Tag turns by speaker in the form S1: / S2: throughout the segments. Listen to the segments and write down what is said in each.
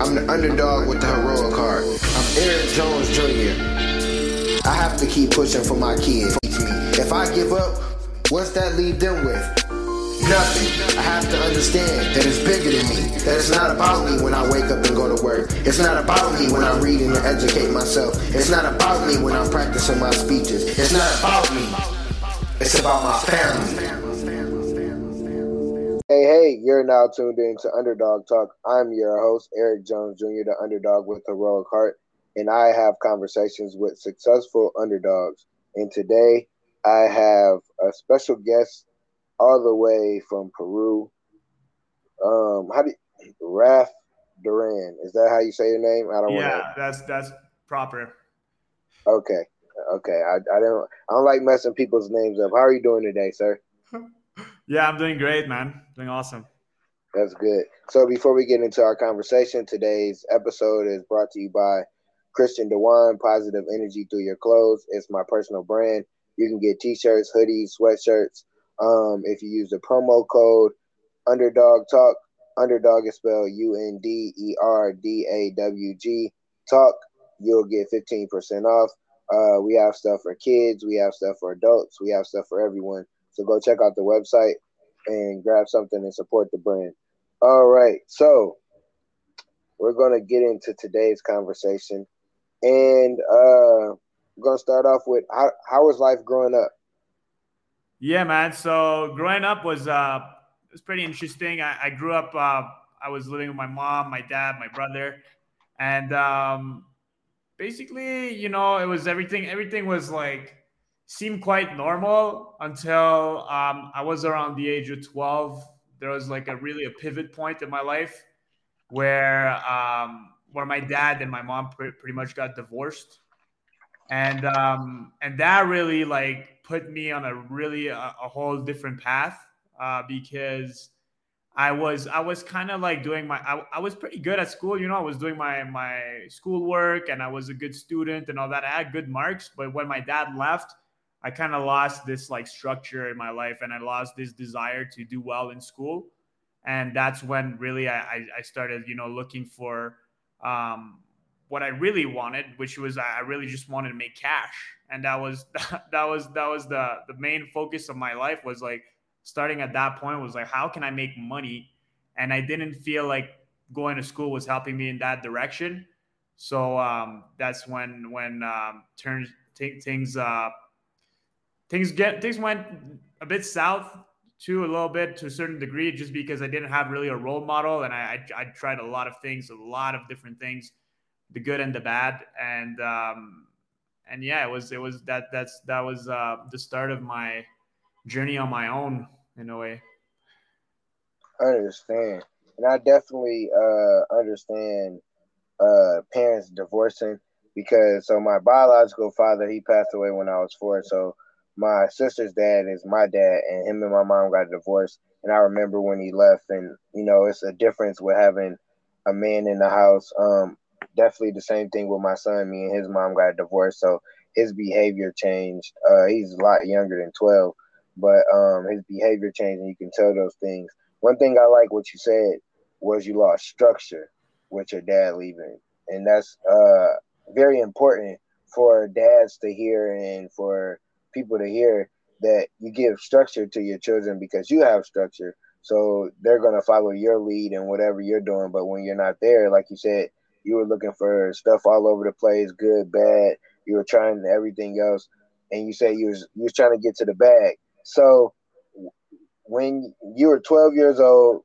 S1: I'm the underdog with the heroic heart. I'm Eric Jones Jr. I have to keep pushing for my kids. If I give up, what's that leave them with? Nothing. I have to understand that it's bigger than me. That it's not about me when I wake up and go to work. It's not about me when I'm reading and educate myself. It's not about me when I'm practicing my speeches. It's not about me. It's about my family.
S2: Hey, hey, you're now tuned in to Underdog Talk. I'm your host, Eric Jones Jr., the underdog with heroic heart, and I have conversations with successful underdogs. And today I have a special guest all the way from Peru. Um, how do you, Raf Duran? Is that how you say your name?
S3: I don't. Yeah, wanna... that's that's proper.
S2: Okay, okay. I, I don't I don't like messing people's names up. How are you doing today, sir?
S3: Yeah, I'm doing great, man. Doing awesome.
S2: That's good. So before we get into our conversation, today's episode is brought to you by Christian Dewan, Positive Energy Through Your Clothes. It's my personal brand. You can get t-shirts, hoodies, sweatshirts. Um, if you use the promo code Underdog Talk, Underdog is spelled U N D E R D A W G Talk, you'll get 15% off. Uh, we have stuff for kids, we have stuff for adults, we have stuff for everyone. So go check out the website and grab something and support the brand. All right, so we're gonna get into today's conversation, and uh, we're gonna start off with how how was life growing up?
S3: Yeah, man. So growing up was uh it was pretty interesting. I, I grew up uh I was living with my mom, my dad, my brother, and um basically, you know, it was everything everything was like seemed quite normal until um I was around the age of 12. There was like a really a pivot point in my life where um where my dad and my mom pretty much got divorced and um, and that really like put me on a really a, a whole different path uh, because I was I was kind of like doing my I, I was pretty good at school you know I was doing my my schoolwork and I was a good student and all that I had good marks but when my dad left I kind of lost this like structure in my life and I lost this desire to do well in school. And that's when really I I started you know looking for um, what I really wanted, which was I really just wanted to make cash, and that was that was that was the the main focus of my life was like starting at that point was like how can I make money, and I didn't feel like going to school was helping me in that direction, so um, that's when when um, turns t- things uh, things get things went a bit south too a little bit to a certain degree just because I didn't have really a role model and I, I, I tried a lot of things a lot of different things the good and the bad and um and yeah it was it was that that's that was uh the start of my journey on my own in a way.
S2: I understand. And i definitely uh understand uh parents divorcing because so my biological father he passed away when i was four so my sister's dad is my dad and him and my mom got divorced and i remember when he left and you know it's a difference with having a man in the house um definitely the same thing with my son. Me and his mom got divorced, so his behavior changed. Uh, he's a lot younger than twelve, but um, his behavior changed, and you can tell those things. One thing I like what you said was you lost structure with your dad leaving, and that's uh very important for dads to hear and for people to hear that you give structure to your children because you have structure. So they're gonna follow your lead and whatever you're doing. But when you're not there, like you said, you were looking for stuff all over the place, good, bad. You were trying everything else, and you said you was you was trying to get to the bag. So when you were 12 years old,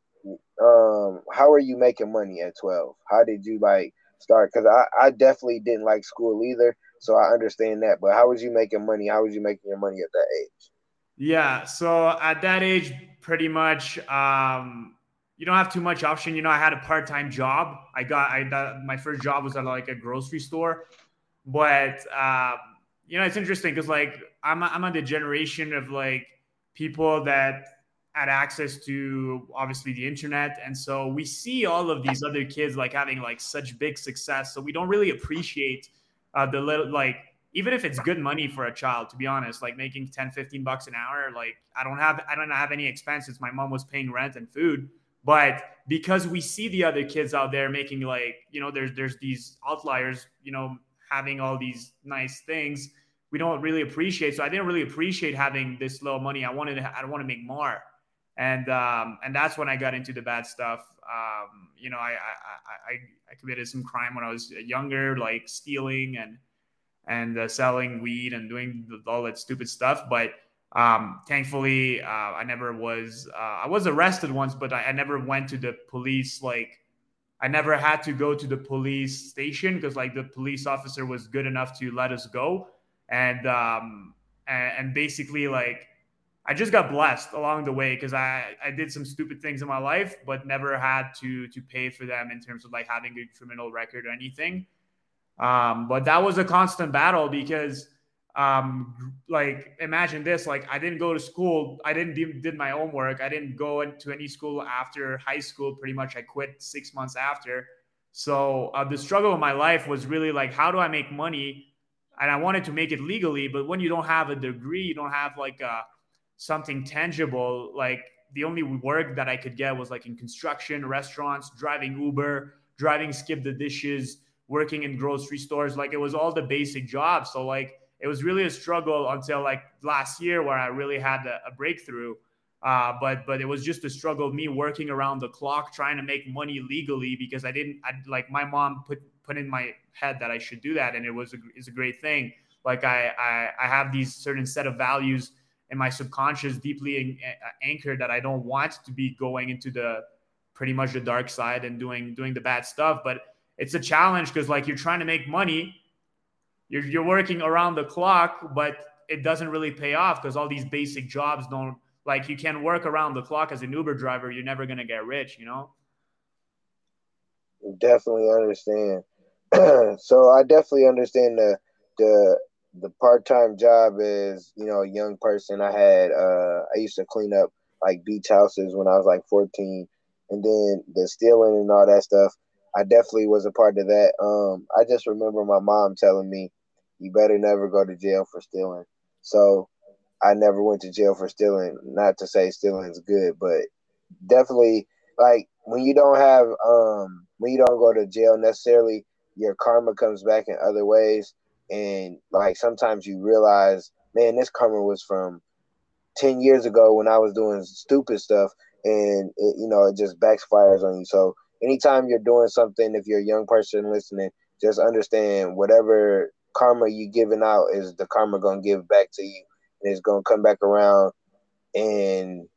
S2: um, how are you making money at 12? How did you like start? Because I, I definitely didn't like school either, so I understand that. But how was you making money? How was you making your money at that age?
S3: Yeah, so at that age, pretty much, um, you don't have too much option. You know, I had a part time job. I got I got, my first job was at like a grocery store, but um, you know, it's interesting because like I'm I'm on the generation of like people that had access to obviously the internet, and so we see all of these other kids like having like such big success. So we don't really appreciate uh, the little like even if it's good money for a child to be honest like making 10 15 bucks an hour like i don't have i don't have any expenses my mom was paying rent and food. But because we see the other kids out there making like you know there's there's these outliers you know having all these nice things we don't really appreciate so i didn't really appreciate having this little money. I wanted to i want to make more. And um and that's when i got into the bad stuff um you know i i i, I committed some crime when i was younger like stealing and and uh, selling weed and doing all that stupid stuff but um, thankfully, uh, I never was. Uh, I was arrested once, but I, I, never went to the police. Like, I never had to go to the police station because like the police officer was good enough to let us go, and um, and, and basically like I just got blessed along the way because I I did some stupid things in my life, but never had to to pay for them in terms of like having a criminal record or anything. Um, but that was a constant battle because um like imagine this like i didn't go to school i didn't do, did my homework i didn't go into any school after high school pretty much i quit six months after so uh, the struggle of my life was really like how do i make money and i wanted to make it legally but when you don't have a degree you don't have like a, something tangible like the only work that i could get was like in construction restaurants driving uber driving skip the dishes working in grocery stores like it was all the basic jobs so like it was really a struggle until like last year where I really had a, a breakthrough. Uh, but but it was just a struggle of me working around the clock trying to make money legally because I didn't I, like my mom put put in my head that I should do that and it was a, is a great thing. Like I, I I have these certain set of values in my subconscious deeply in, uh, anchored that I don't want to be going into the pretty much the dark side and doing doing the bad stuff. But it's a challenge because like you're trying to make money you're, you're working around the clock, but it doesn't really pay off because all these basic jobs don't like you can work around the clock as an Uber driver. You're never gonna get rich, you know.
S2: Definitely understand. so I definitely understand the the the part time job is you know a young person. I had uh I used to clean up like beach houses when I was like 14, and then the stealing and all that stuff. I definitely was a part of that. Um, I just remember my mom telling me, "You better never go to jail for stealing." So I never went to jail for stealing. Not to say stealing is good, but definitely like when you don't have um when you don't go to jail necessarily, your karma comes back in other ways, and like sometimes you realize, man, this karma was from ten years ago when I was doing stupid stuff, and it, you know it just backfires on you. So anytime you're doing something, if you're a young person listening, just understand whatever karma you're giving out is the karma gonna give back to you, and it's gonna come back around in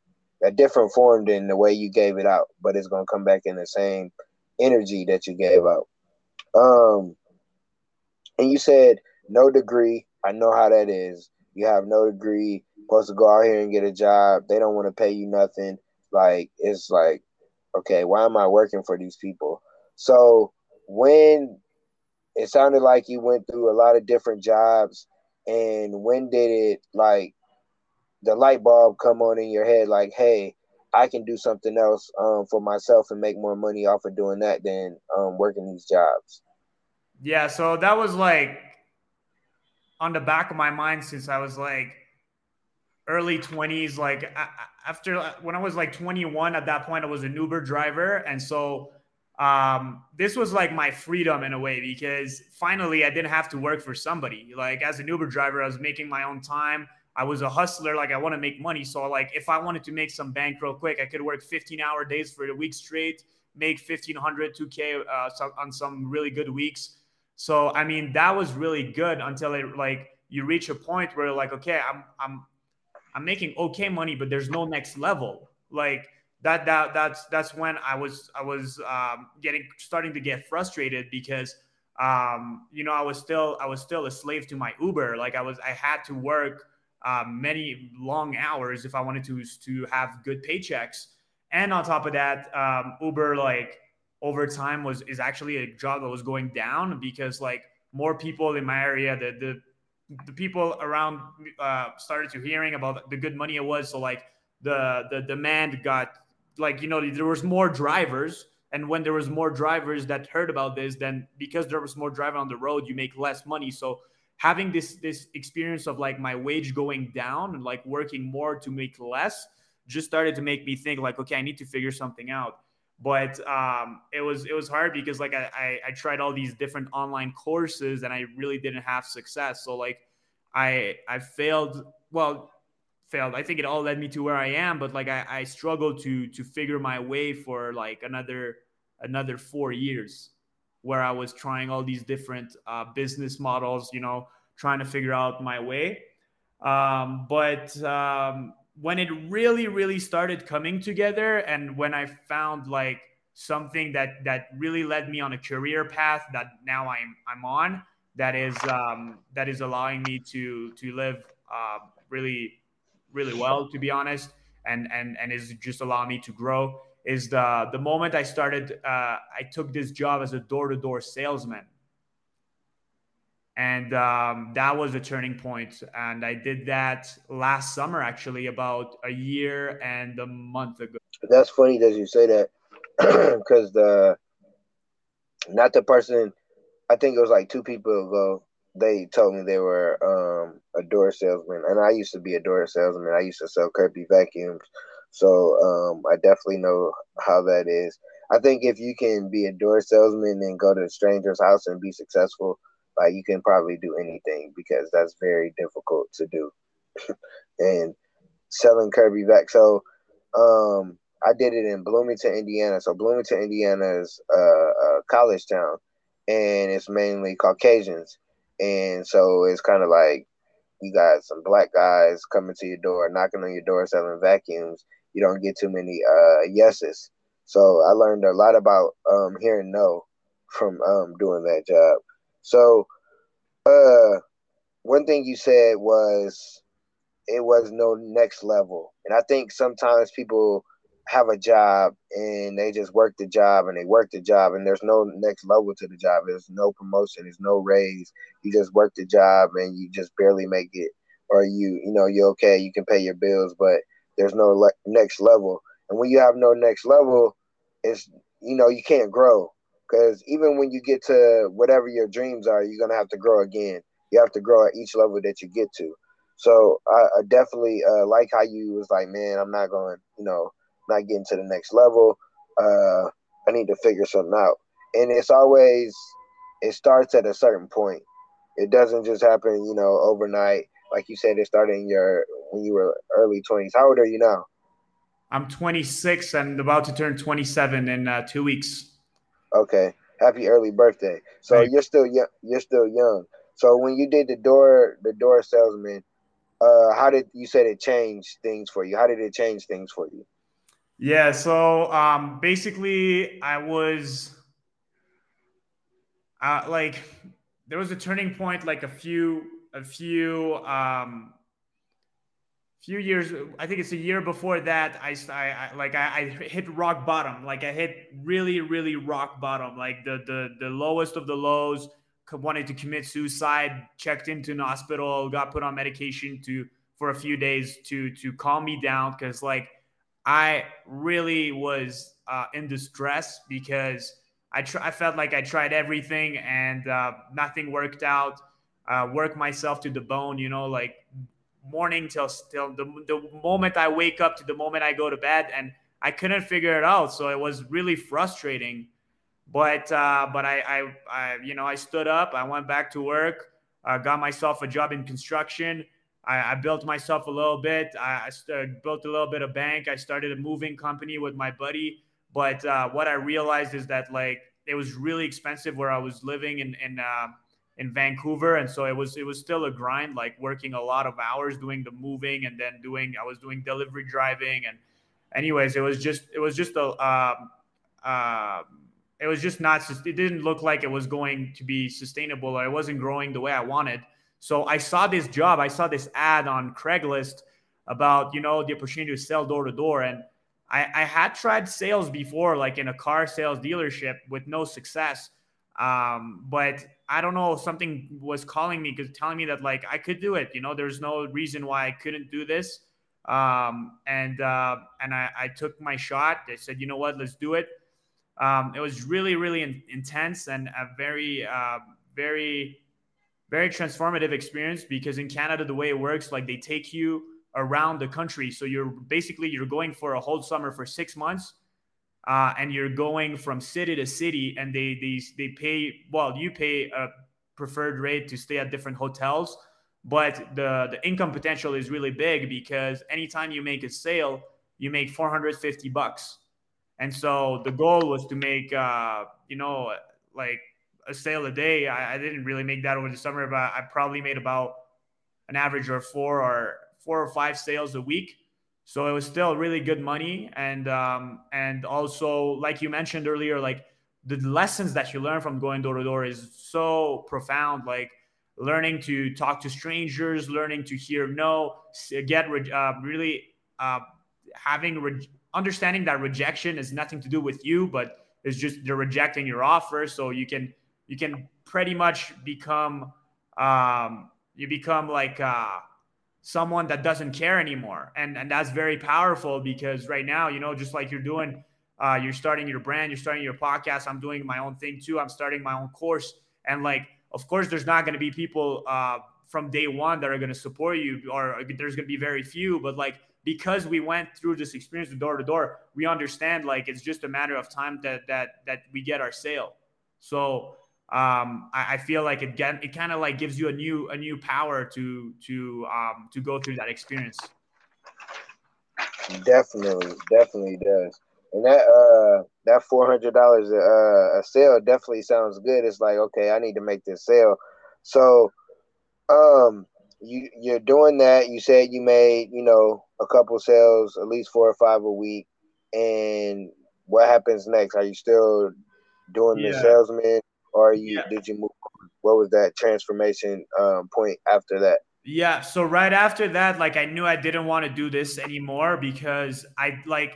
S2: a different form than the way you gave it out, but it's gonna come back in the same energy that you gave out. Um, and you said no degree. I know how that is. You have no degree, supposed to go out here and get a job. They don't want to pay you nothing. Like it's like okay, why am I working for these people? So when it sounded like you went through a lot of different jobs, and when did it like the light bulb come on in your head? Like, hey, I can do something else um, for myself and make more money off of doing that than um, working these jobs.
S3: Yeah, so that was like on the back of my mind since I was like early 20s like after when i was like 21 at that point i was an uber driver. And so um, this was like my freedom in a way because finally i didn't have to work for somebody. Like as an uber driver i was making my own time. I was a hustler. Like i want to make money. So like if i wanted to make some bank real quick i could work 15 hour days for a week straight make 1500 2k uh, on some really good weeks so i mean that was really good until it like you reach a point where like okay i'm i'm I'm making okay money, but there's no next level. Like that that that's that's when I was I was um, getting starting to get frustrated because um, you know I was still I was still a slave to my Uber. Like I was I had to work um, many long hours if I wanted to to have good paychecks. And on top of that, um, Uber like over time was is actually a job that was going down because like more people in my area the the the people around uh, started to hearing about the good money it was. So like the the demand got like you know there was more drivers, and when there was more drivers that heard about this, then because there was more driver on the road, you make less money. So having this this experience of like my wage going down and like working more to make less just started to make me think like, okay, I need to figure something out. But um, it was it was hard because like I, I tried all these different online courses and I really didn't have success. So like I I failed. Well, failed. I think it all led me to where I am, but like I, I struggled to to figure my way for like another another four years where I was trying all these different uh, business models, you know, trying to figure out my way. Um, but um, when it really, really started coming together, and when I found like something that that really led me on a career path that now I'm I'm on, that is um, that is allowing me to to live uh, really really well, to be honest, and and and is just allowing me to grow. Is the the moment I started, uh, I took this job as a door to door salesman, and um, that was a turning. And I did that last summer, actually, about a year and a month ago.
S2: That's funny that you say that, because the not the person. I think it was like two people ago they told me they were um, a door salesman, and I used to be a door salesman. I used to sell Kirby vacuums, so um, I definitely know how that is. I think if you can be a door salesman and go to a stranger's house and be successful, like you can probably do anything because that's very difficult to do. and selling Kirby vac, so um, I did it in Bloomington, Indiana. So Bloomington, Indiana is a, a college town, and it's mainly Caucasians and so it's kind of like you got some black guys coming to your door, knocking on your door, selling vacuums. You don't get too many uh, yeses. So I learned a lot about um, hearing no from um, doing that job. So uh, one thing you said was it was no next level, and I think sometimes people have a job and they just work the job and they work the job and there's no next level to the job. There's no promotion. There's no raise. You just work the job and you just barely make it, or you you know you're okay. You can pay your bills, but there's no le- next level. And when you have no next level, it's you know you can't grow because even when you get to whatever your dreams are, you're gonna have to grow again. You have to grow at each level that you get to. So I, I definitely uh, like how you was like, man, I'm not going, you know, not getting to the next level. Uh, I need to figure something out. And it's always it starts at a certain point. It doesn't just happen, you know, overnight. Like you said, it started in your when you were early twenties. How old are you now?
S3: I'm 26 and about to turn 27 in uh, two weeks.
S2: Okay, happy early birthday. So you're still young. You're still young. So when you did the door, the door salesman, uh, how did you said it changed things for you? How did it change things for you?
S3: Yeah, so um, basically, I was uh, like, there was a turning point, like a few, a few, um, few years. I think it's a year before that. I, I, I like, I, I hit rock bottom. Like, I hit really, really rock bottom. Like the, the, the lowest of the lows. Wanted to commit suicide. Checked into an hospital. Got put on medication to for a few days to to calm me down because like I really was uh, in distress because I, tr- I felt like I tried everything and uh, nothing worked out. Uh, work myself to the bone, you know, like morning till till the, the moment I wake up to the moment I go to bed, and I couldn't figure it out. So it was really frustrating. But uh, but I, I, I you know I stood up. I went back to work. Uh, got myself a job in construction I, I built myself a little bit. I, I started, built a little bit of bank. I started a moving company with my buddy. But uh, what I realized is that like it was really expensive where I was living in in uh, in Vancouver, and so it was it was still a grind, like working a lot of hours doing the moving, and then doing I was doing delivery driving, and anyways, it was just it was just a uh, uh, it was just not it didn't look like it was going to be sustainable, or it wasn't growing the way I wanted. So I saw this job, I saw this ad on Craigslist about, you know, the opportunity to sell door to door. And I, I had tried sales before, like in a car sales dealership with no success. Um, but I don't know, something was calling me because telling me that like I could do it. You know, there's no reason why I couldn't do this. Um, and uh, and I, I took my shot. They said, you know what, let's do it. Um, it was really, really in, intense and a very, uh, very very transformative experience because in Canada, the way it works, like they take you around the country. So you're basically you're going for a whole summer for six months, uh, and you're going from city to city, and they they they pay well. You pay a preferred rate to stay at different hotels, but the the income potential is really big because anytime you make a sale, you make 450 bucks. And so the goal was to make, uh, you know, like a sale a day. I, I didn't really make that over the summer, but I probably made about an average of four or four or five sales a week. So it was still really good money, and um, and also like you mentioned earlier, like the lessons that you learn from going door to door is so profound. Like learning to talk to strangers, learning to hear no, get uh, really uh, having re- understanding that rejection has nothing to do with you, but it's just they're rejecting your offer. So you can you can pretty much become um, you become like uh, someone that doesn't care anymore, and and that's very powerful because right now you know just like you're doing. Uh, you're starting your brand, you're starting your podcast. I'm doing my own thing too. I'm starting my own course. And like, of course, there's not going to be people uh, from day one that are going to support you, or there's going to be very few. But like, because we went through this experience door to door, we understand like it's just a matter of time that that that we get our sale. So um, I, I, feel like it get, it kind of like gives you a new a new power to to um, to go through that experience.
S2: Definitely, definitely does. And that uh that four hundred dollars uh, a sale definitely sounds good. It's like okay, I need to make this sale. So um you you're doing that. You said you made you know a couple sales, at least four or five a week. And what happens next? Are you still doing yeah. the salesman, or you yeah. did you move? What was that transformation um, point after that?
S3: Yeah, so right after that, like I knew I didn't want to do this anymore because I like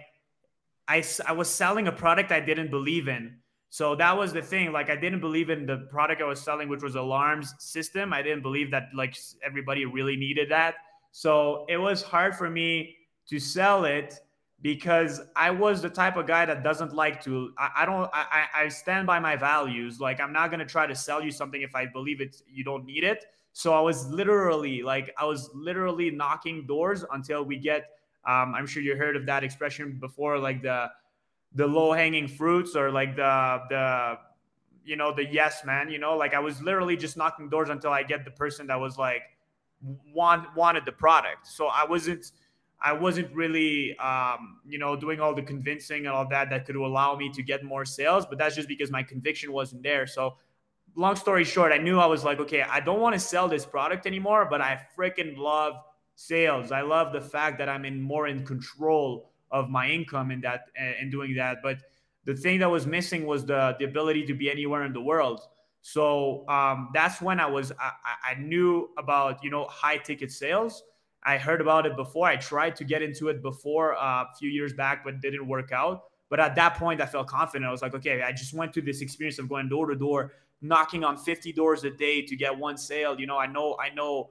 S3: I I was selling a product I didn't believe in so that was the thing. Like I didn't believe in the product I was selling, which was alarms system. I didn't believe that like everybody really needed that. So it was hard for me to sell it because I was the type of guy that doesn't like to. I, I don't. I, I stand by my values. Like I'm not gonna try to sell you something if I believe it. You don't need it. So I was literally like I was literally knocking doors until we get. Um, I'm sure you heard of that expression before, like the the low hanging fruits or like the the you know the yes man you know like i was literally just knocking doors until i get the person that was like want wanted the product so i wasn't i wasn't really um, you know doing all the convincing and all that that could allow me to get more sales but that's just because my conviction wasn't there so long story short i knew i was like okay i don't want to sell this product anymore but i freaking love sales i love the fact that i'm in more in control of my income in that and doing that. But the thing that was missing was the the ability to be anywhere in the world. So um, that's when I was I, I knew about you know high ticket sales. I heard about it before. I tried to get into it before uh, a few years back, but didn't work out. But at that point, I felt confident. I was like, okay, I just went through this experience of going door to door, knocking on 50 doors a day to get one sale. You know, I know, I know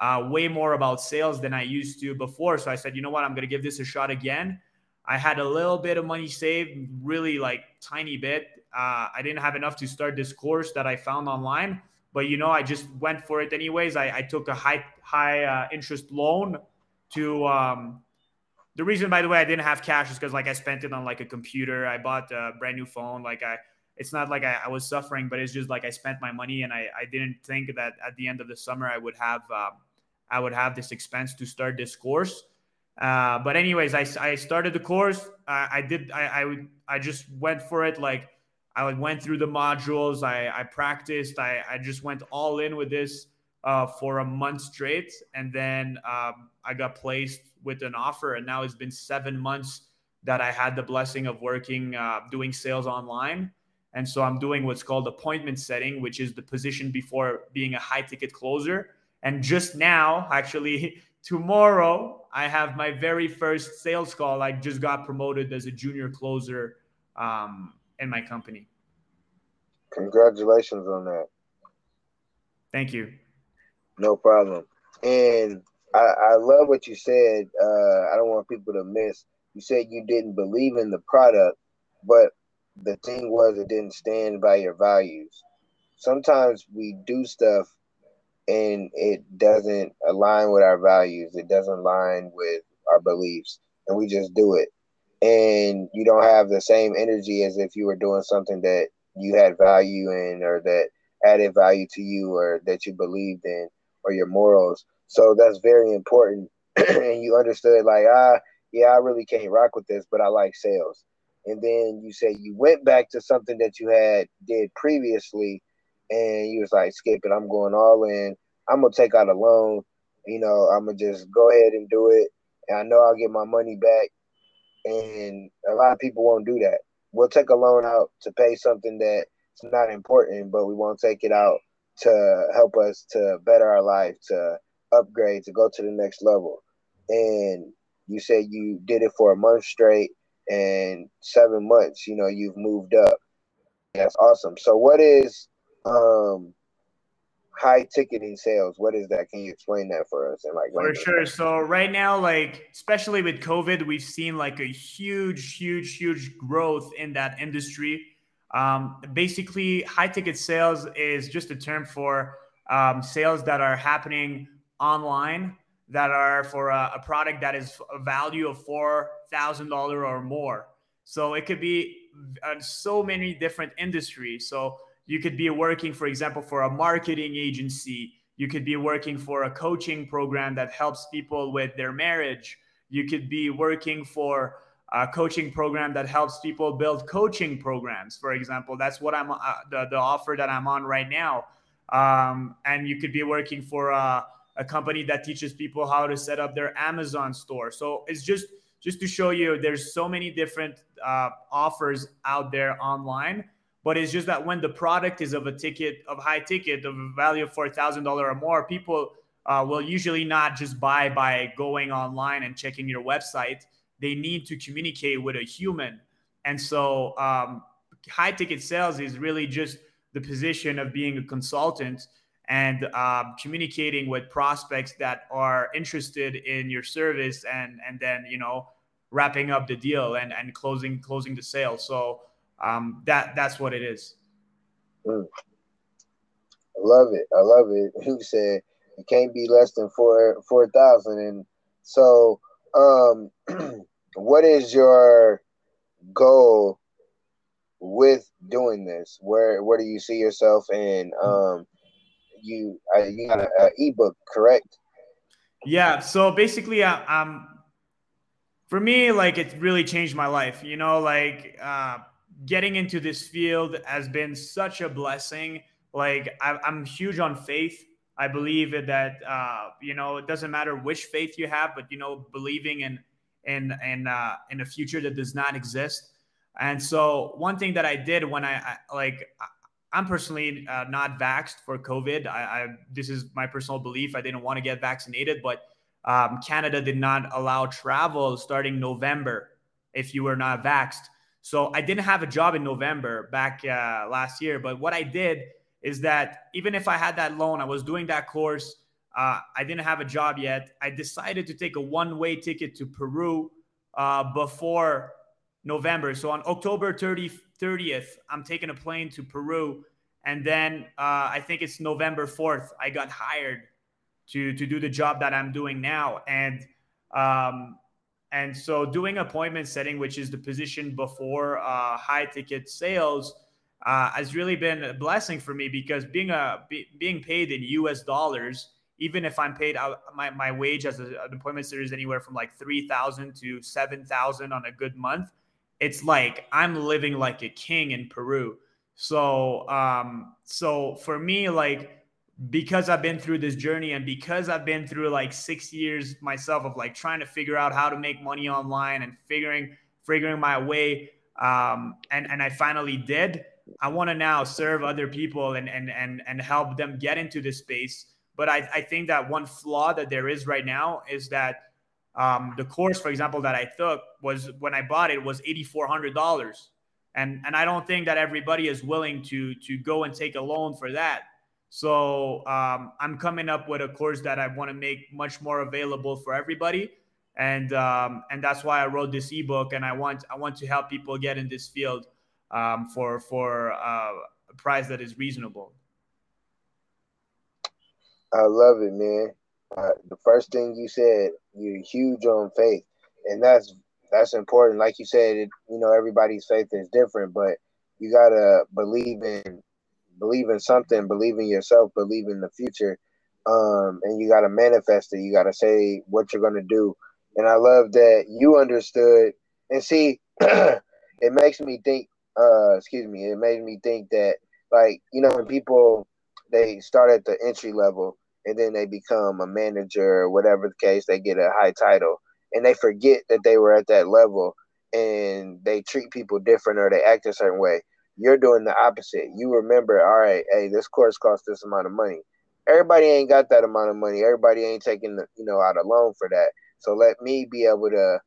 S3: uh, way more about sales than I used to before. So I said, you know what, I'm going to give this a shot again. I had a little bit of money saved, really like tiny bit. Uh, I didn't have enough to start this course that I found online, but you know, I just went for it anyways. I, I took a high high uh, interest loan to. Um, the reason, by the way, I didn't have cash is because like I spent it on like a computer. I bought a brand new phone. Like I, it's not like I, I, was suffering, but it's just like I spent my money and I, I didn't think that at the end of the summer I would have um, I would have this expense to start this course. Uh, but anyways, I, I started the course. I, I did I, I I just went for it. Like I went through the modules. I I practiced. I I just went all in with this uh, for a month straight, and then um, I got placed with an offer. And now it's been seven months that I had the blessing of working uh, doing sales online. And so I'm doing what's called appointment setting, which is the position before being a high ticket closer. And just now, actually, tomorrow, I have my very first sales call. I just got promoted as a junior closer um, in my company.
S2: Congratulations on that.
S3: Thank you.
S2: No problem. And I, I love what you said. Uh, I don't want people to miss. You said you didn't believe in the product, but the thing was it didn't stand by your values. Sometimes we do stuff and it doesn't align with our values. It doesn't align with our beliefs, and we just do it. And you don't have the same energy as if you were doing something that you had value in, or that added value to you, or that you believed in, or your morals. So that's very important. and you understood, like, ah, yeah, I really can't rock with this, but I like sales. And then you say you went back to something that you had did previously and you was like, skip it, I'm going all in. I'm gonna take out a loan. You know, I'm gonna just go ahead and do it. And I know I'll get my money back. And a lot of people won't do that. We'll take a loan out to pay something that's not important, but we won't take it out to help us to better our life, to upgrade, to go to the next level. And you said you did it for a month straight and seven months, you know, you've moved up. That's awesome. So what is um high ticketing sales. What is that? Can you explain that for us? And like
S3: for sure. So right now like especially with covid we've seen like a huge huge huge growth in that industry. Um, basically high ticket sales is just a term for um, sales that are happening online that are for a, a product that is a value of four thousand dollar or more. So it could be uh, so many different industries. So you could be working, for example, for a marketing agency. You could be working for a coaching program that helps people with their marriage. You could be working for a coaching program that helps people build coaching programs. For example, that's what I'm uh, the, the offer that I'm on right now. Um, and you could be working for a, a company that teaches people how to set up their Amazon store. So it's just just to show you there's so many different uh, offers out there online but it's just that when the product is of a ticket of high ticket of a value of four thousand dollar or more, people uh, will usually not just buy by going online and checking your website. They need to communicate with a human, and so um, high ticket sales is really just the position of being a consultant and um, communicating with prospects that are interested in your service and and then you know wrapping up the deal and and closing closing the sale so um, that that's what it is.
S2: Mm. I love it. I love it. Who said it can't be less than four four thousand, and so um, what is your goal with doing this? Where where do you see yourself in? Um, you uh, you got an ebook, correct?
S3: Yeah. So basically, I, I'm for me, like it really changed my life. You know, like. Uh, getting into this field has been such a blessing. Like I, am huge on faith. I believe that uh, you know it doesn't matter which faith you have, but you know believing in in in uh, in a future that does not exist. And so one thing that I did when I, I like I'm personally uh, not vaxxed for COVID. I, I, this is my personal belief. I didn't want to get vaccinated, but um, Canada did not allow travel starting November if you were not vaxxed. So I didn't have a job in November back uh, last year. But what I did is that even if I had that loan, I was doing that course. Uh, I didn't have a job yet. I decided to take a one way ticket to Peru uh, before November. So on October 30, 30th, I'm taking a plane to Peru. And then uh, I think it's November 4th, I got hired to, to do the job that I'm doing now. And um, and so doing appointment setting, which is the position before uh, high ticket sales, uh, has really been a blessing for me because being a be, being paid in U.S. dollars, even if I'm paid out my, my wage as a, an appointment setter is anywhere from like three thousand to seven thousand on a good month, it's like I'm living like a king in Peru. So um, so for me, like because I've been through this journey and because I've been through like six years myself of like trying to figure out how to make money online and figuring figuring my way um, and and I finally did. I want to now serve other people and and and and help them get into this space. But I, I think that one flaw that there is right now is that um, the course, for example, that I took was when I bought it was eighty four hundred dollars, and and I don't think that everybody is willing to to go and take a loan for that. So um, I'm coming up with a course that I want to make much more available for everybody, and um, and that's why I wrote this ebook. And I want I want to help people get in this field um, for for uh, a price that is reasonable.
S2: I love it, man. Uh, the first thing you said, you're huge on faith, and that's that's important. Like you said, it, you know, everybody's faith is different, but you gotta believe in believe in something, believe in yourself, believe in the future, um, and you gotta manifest it. You gotta say what you're gonna do. And I love that you understood. And see, it makes me think. Uh, excuse me. It made me think that, like, you know, when people they start at the entry level and then they become a manager or whatever the case, they get a high title and they forget that they were at that level and they treat people different or they act a certain way. You're doing the opposite. You remember, all right, hey, this course costs this amount of money. Everybody ain't got that amount of money. Everybody ain't taking the, you know out a loan for that. So let me be able to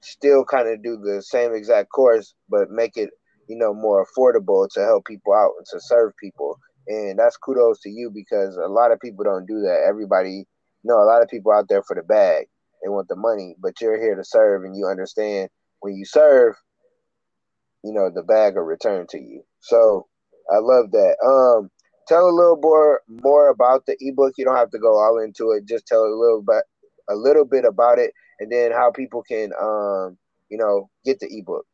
S2: still kind of do the same exact course, but make it you know more affordable to help people out and to serve people. And that's kudos to you because a lot of people don't do that. Everybody, you know, a lot of people out there for the bag. They want the money, but you're here to serve, and you understand when you serve, you know, the bag will return to you. So I love that. Um, tell a little more more about the ebook. You don't have to go all into it. Just tell a little bit a little bit about it, and then how people can um, you know get the ebook.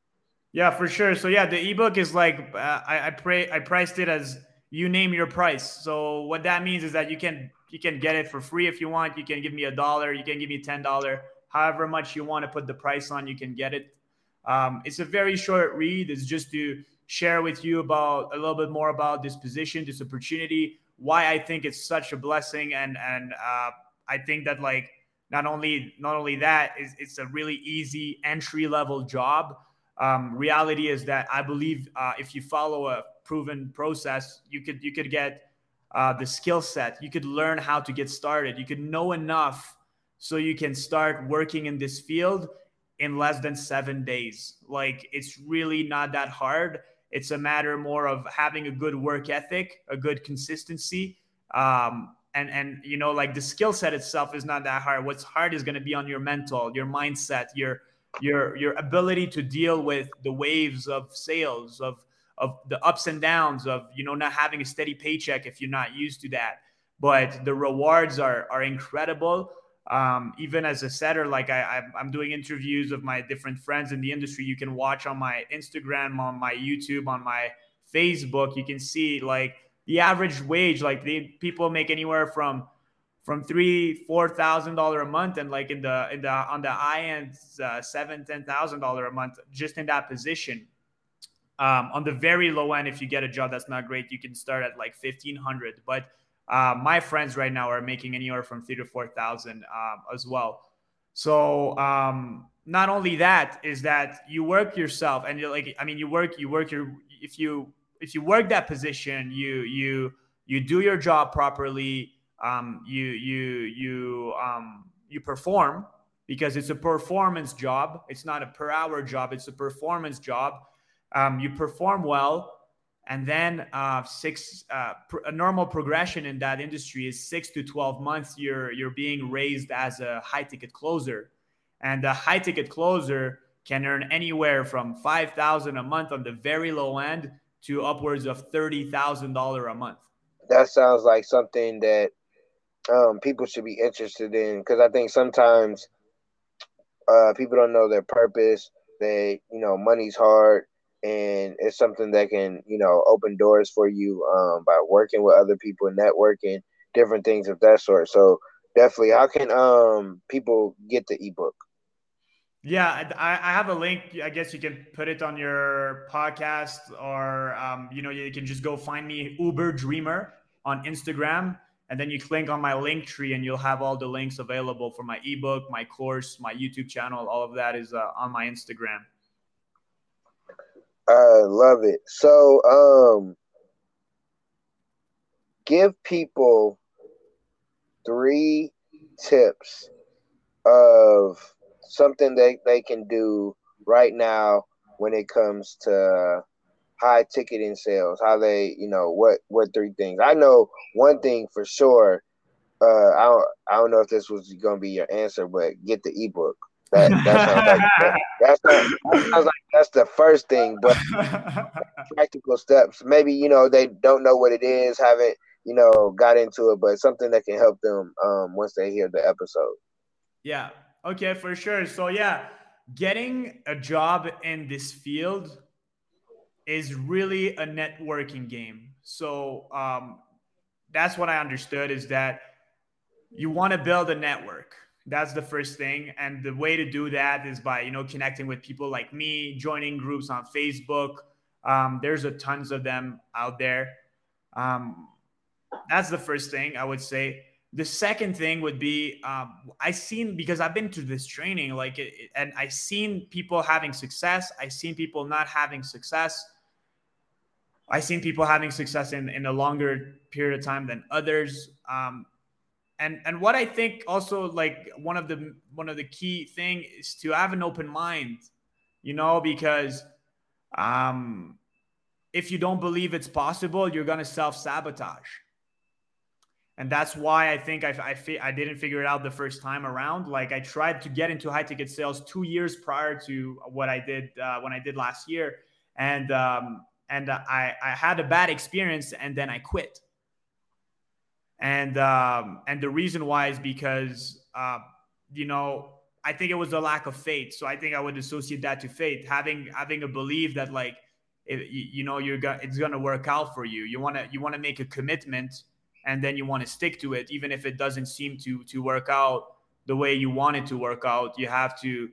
S3: Yeah, for sure. So yeah, the ebook is like uh, I I pray I priced it as you name your price. So what that means is that you can you can get it for free if you want. You can give me a dollar. You can give me ten dollar. However much you want to put the price on, you can get it. Um, it's a very short read. It's just to share with you about a little bit more about this position, this opportunity, why I think it's such a blessing, and and uh, I think that like not only not only that is it's a really easy entry level job. Um, reality is that I believe uh, if you follow a proven process, you could you could get uh, the skill set. You could learn how to get started. You could know enough so you can start working in this field in less than seven days. Like it's really not that hard. It's a matter more of having a good work ethic, a good consistency. Um, and, and, you know, like the skill set itself is not that hard. What's hard is going to be on your mental, your mindset, your, your, your ability to deal with the waves of sales, of of the ups and downs of you know not having a steady paycheck if you're not used to that but the rewards are are incredible um, even as a setter like I, i'm doing interviews of my different friends in the industry. You can watch on my instagram on my youtube on my facebook. You can see like the average wage like the people make anywhere from from three four thousand dollar a month and like in the in the on the high end uh, seven ten thousand dollar a month just in that position. Um, on the very low end, if you get a job that's not great, you can start at like fifteen hundred. But uh, my friends right now are making anywhere from three to four thousand um, as well. So um, not only that is that you work yourself, and you're like, I mean, you work, you work your if you if you work that position, you you you do your job properly. Um, you you you um, you perform because it's a performance job. It's not a per hour job. It's a performance job um, you perform well, and then uh, six uh, pr- a normal progression in that industry is six to 12 months you're you're being raised as a high ticket closer. And a high ticket closer can earn anywhere from 5000 a month on the very low end to upwards of $30000 a month.
S2: That sounds like something that um, people should be interested in because i think sometimes uh, people don't know their purpose. They you know money's hard and it's something that can you know open doors for you um, by working with other people networking different things of that sort. So definitely how can um people get the ebook?
S3: Yeah i, I have a link. I guess you can put it on your podcast or um, you know you can just go find me uber dreamer on instagram. And then you click on my link tree and you'll have all the links available for my ebook my course my youtube channel. All of that is uh, on my instagram
S2: I love it. So, um, give people three tips of something that they can do right now when it comes to high ticketing sales how they you know what what three things i know one thing for sure uh i don't i don't know if this was gonna be your answer but get the ebook that, that sounds like that sounds like that's the first thing, but practical steps. Maybe you know they don't know what it is, haven't you know, got into it, but something that can help them um, once they hear the episode.
S3: Yeah. Okay, for sure. So yeah, getting a job in this field is really a networking game. So um, that's what I understood is that you want to build a network. That's the first thing, and the way to do that is by you know connecting with people like me, joining groups on Facebook. Um, there's a tons of them out there. Um, that's the first thing I would say. The second thing would be um, I seen because I've been to this training like it, and I seen people having success. I seen people not having success. I seen people having success in in a longer period of time than others. Um, and and what I think also like one of the one of the key thing is to have an open mind, you know, because um, if you don't believe it's possible, you're gonna self sabotage and that's why I think I I, I didn't figure it out the first time around. Like I tried to get into high ticket sales two years prior to what I did uh, when I did last year, and um, and I I had a bad experience, and then I quit. And um, and the reason why is because uh, you know I think it was a lack of faith. So I think I would associate that to faith, having having a belief that like it, you know you're gonna it's gonna work out for you. You wanna you wanna make a commitment and then you want to stick to it even if it doesn't seem to to work out the way you want it to work out you have to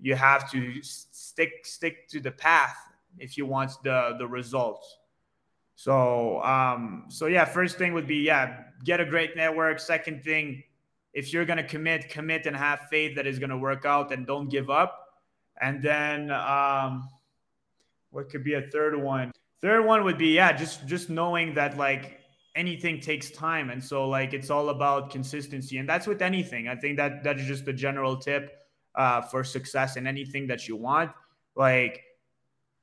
S3: you have to stick stick to the path if you want the the results so um so yeah first thing would be yeah get a great network. Second thing if you're going to commit commit and have faith that is going to work out and don't give up. And then um what could be a third one? Third one would be yeah just just knowing that like anything takes time. And so like it's all about consistency. And that's with anything. I think that that's just a general tip uh, for success in anything that you want. Like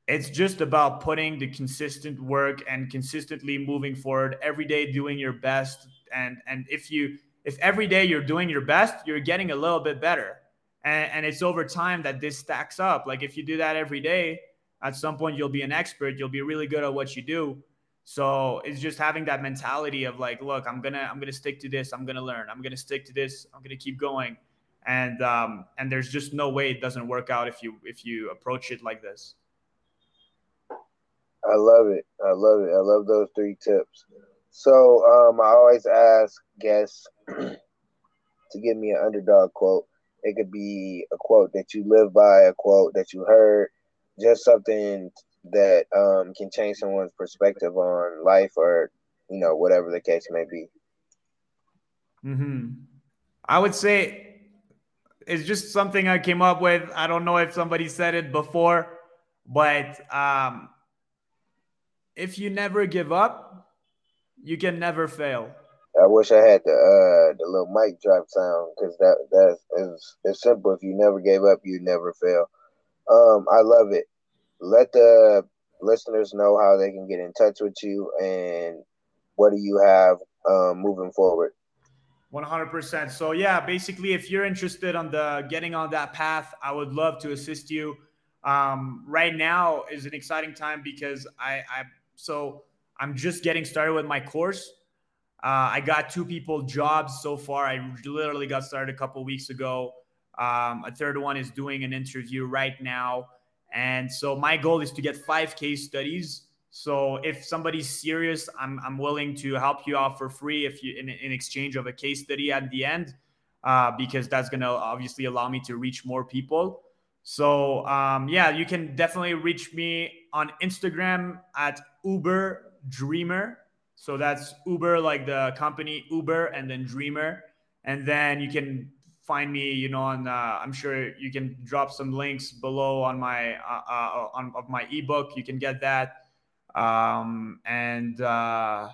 S3: it's just about putting the consistent work and consistently moving forward every day doing your best and and if you if every day you're doing your best you're getting a little bit better and, and it's over time that this stacks up like if you do that every day at some point you'll be an expert you'll be really good at what you do so it's just having that mentality of like, look, I'm gonna I'm gonna stick to this. I'm gonna learn. I'm gonna stick to this. I'm gonna keep going. And um, and there's just no way it doesn't work out if you if you approach it like this.
S2: I love it. I love it. I love those three tips. So um, I always ask guests to give me an underdog quote. It could be a quote that you live by, a quote that you heard, just something that um, can change someone's perspective on life or you know whatever the case may be
S3: hmm i would say it's just something i came up with i don't know if somebody said it before but um, if you never give up you can never fail.
S2: I wish I had the uh, the little mic drop sound because that that is it's simple. If you never gave up, you never fail. Um, I love it. Let the listeners know how they can get in touch with you and what do you have um, moving forward?
S3: 100% so yeah basically if you're interested on the getting on that path i would love to assist you. Um, right now is an exciting time because i i so i'm just getting started with my course uh, i got two people jobs so far i literally got started a couple weeks ago um, a third one is doing an interview right now and so my goal is to get five case studies. So if somebody's serious, I'm, I'm willing to help you out for free if you in, in exchange of a case study at the end, uh, because that's gonna obviously allow me to reach more people. So um, yeah, you can definitely reach me on Instagram at Uber Dreamer. So that's Uber like the company Uber and then Dreamer. And then you can find me you know on uh, i'm sure you can drop some links below on my uh, uh, on of my ebook you can get that um, and uh,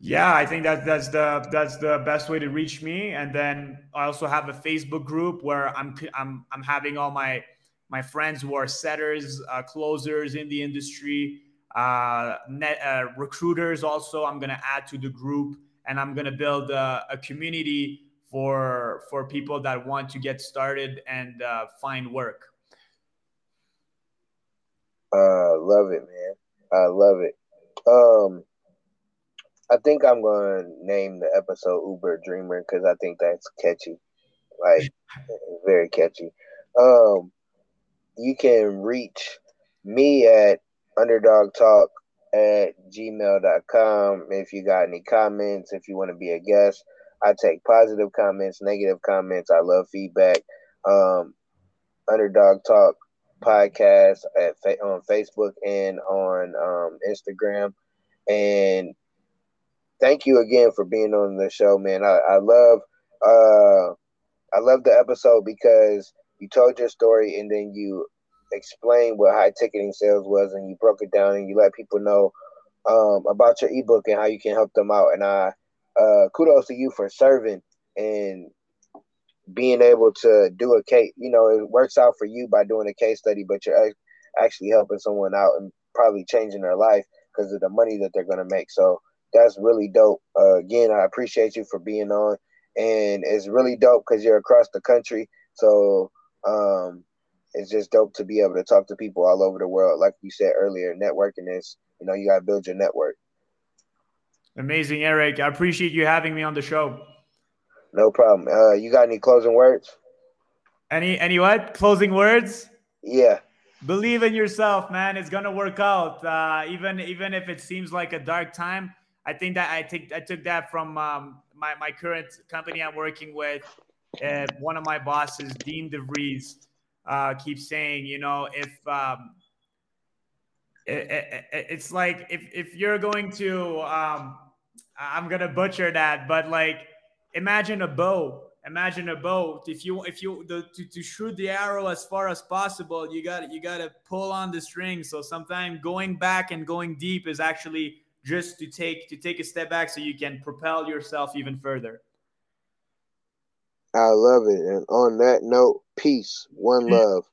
S3: yeah i think that that's the that's the best way to reach me and then i also have a facebook group where i'm i'm, I'm having all my my friends who are setters uh, closers in the industry uh, net uh, recruiters also i'm going to add to the group and i'm going to build a, a community for for people that want to get started and uh, find work.
S2: Uh, love it, man. I love it. Um, I think I'm going to name the episode Uber Dreamer because I think that's catchy. Like, very catchy. Um, you can reach me at underdog talk at gmail.com if you got any comments, if you want to be a guest. I take positive comments, negative comments. I love feedback. Um, underdog talk podcast at on Facebook and on um, Instagram. And thank you again for being on the show, man. I, I love uh, I love the episode because you told your story and then you explained what high ticketing sales was and you broke it down and you let people know um, about your ebook and how you can help them out. And I uh, kudos to you for serving and being able to do a case. You know, it works out for you by doing a case study, but you're actually helping someone out and probably changing their life because of the money that they're going to make. So that's really dope. Uh, again, I appreciate you for being on, and it's really dope because you're across the country. So um, it's just dope to be able to talk to people all over the world. Like you said earlier, networking is you know you got to build your network.
S3: Amazing, Eric. I appreciate you having me on the show.
S2: No problem. Uh, you got any closing words?
S3: Any any what? Closing words?
S2: Yeah.
S3: Believe in yourself, man. It's gonna work out. Uh, even even if it seems like a dark time, I think that I take I took that from um, my my current company I'm working with. Uh, one of my bosses, Dean DeVries, uh, keeps saying, you know, if um, it, it, it's like if if you're going to, um, I'm gonna butcher that, but like imagine a bow imagine a bow. If you if you the, to, to shoot the arrow as far as possible you got you got to pull on the string. So sometimes going back and going deep is actually just to take to take a step back so you can propel yourself even further
S2: i love it. And on that note peace. One love